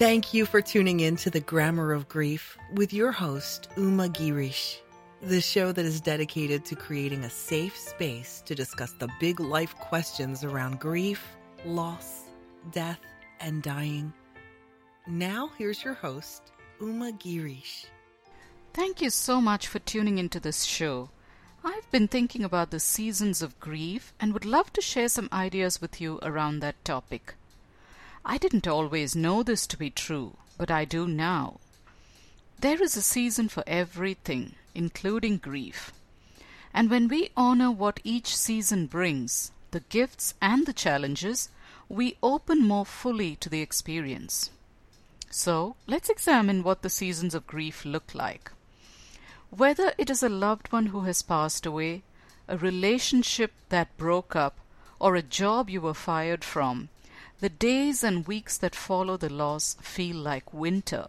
Thank you for tuning in to the Grammar of Grief with your host, Uma Girish, the show that is dedicated to creating a safe space to discuss the big life questions around grief, loss, death, and dying. Now, here's your host, Uma Girish. Thank you so much for tuning into this show. I've been thinking about the seasons of grief and would love to share some ideas with you around that topic. I didn't always know this to be true, but I do now. There is a season for everything, including grief. And when we honor what each season brings, the gifts and the challenges, we open more fully to the experience. So, let's examine what the seasons of grief look like. Whether it is a loved one who has passed away, a relationship that broke up, or a job you were fired from, the days and weeks that follow the loss feel like winter.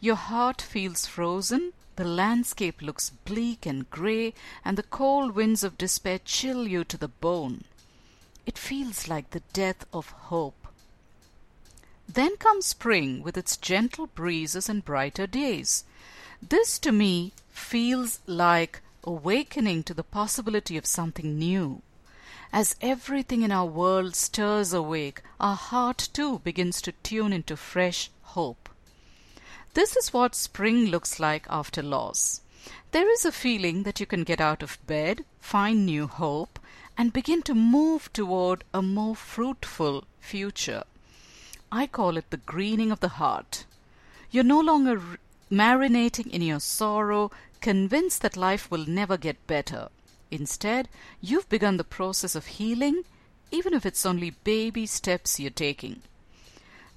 Your heart feels frozen, the landscape looks bleak and grey, and the cold winds of despair chill you to the bone. It feels like the death of hope. Then comes spring with its gentle breezes and brighter days. This to me feels like awakening to the possibility of something new. As everything in our world stirs awake, our heart too begins to tune into fresh hope. This is what spring looks like after loss. There is a feeling that you can get out of bed, find new hope, and begin to move toward a more fruitful future. I call it the greening of the heart. You're no longer marinating in your sorrow, convinced that life will never get better. Instead, you've begun the process of healing, even if it's only baby steps you're taking.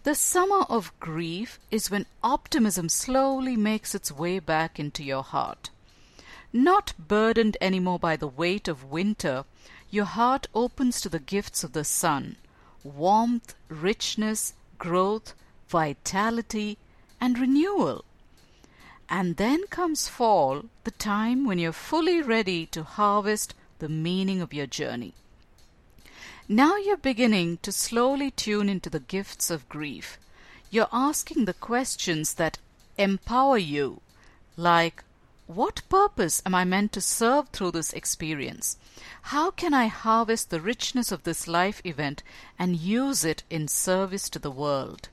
The summer of grief is when optimism slowly makes its way back into your heart. Not burdened anymore by the weight of winter, your heart opens to the gifts of the sun warmth, richness, growth, vitality, and renewal. And then comes fall, the time when you're fully ready to harvest the meaning of your journey. Now you're beginning to slowly tune into the gifts of grief. You're asking the questions that empower you, like, what purpose am I meant to serve through this experience? How can I harvest the richness of this life event and use it in service to the world?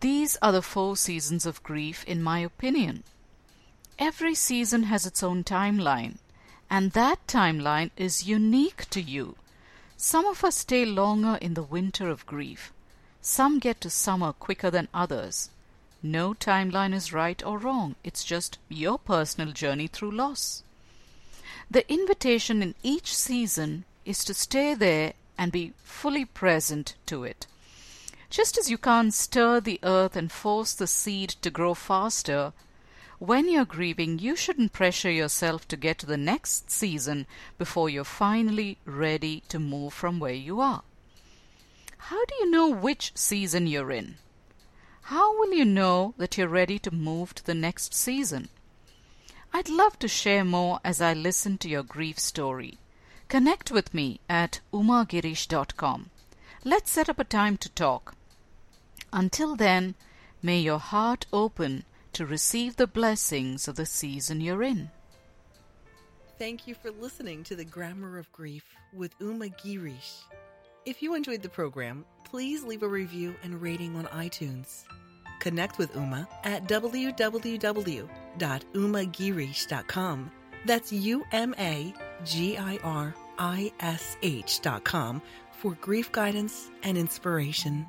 These are the four seasons of grief, in my opinion. Every season has its own timeline, and that timeline is unique to you. Some of us stay longer in the winter of grief. Some get to summer quicker than others. No timeline is right or wrong, it's just your personal journey through loss. The invitation in each season is to stay there and be fully present to it. Just as you can't stir the earth and force the seed to grow faster, when you're grieving, you shouldn't pressure yourself to get to the next season before you're finally ready to move from where you are. How do you know which season you're in? How will you know that you're ready to move to the next season? I'd love to share more as I listen to your grief story. Connect with me at umagirish.com. Let's set up a time to talk. Until then, may your heart open to receive the blessings of the season you're in. Thank you for listening to the Grammar of Grief with Uma Girish. If you enjoyed the program, please leave a review and rating on iTunes. Connect with Uma at www.umagirish.com. That's U M A G I R I S H.com for grief guidance and inspiration.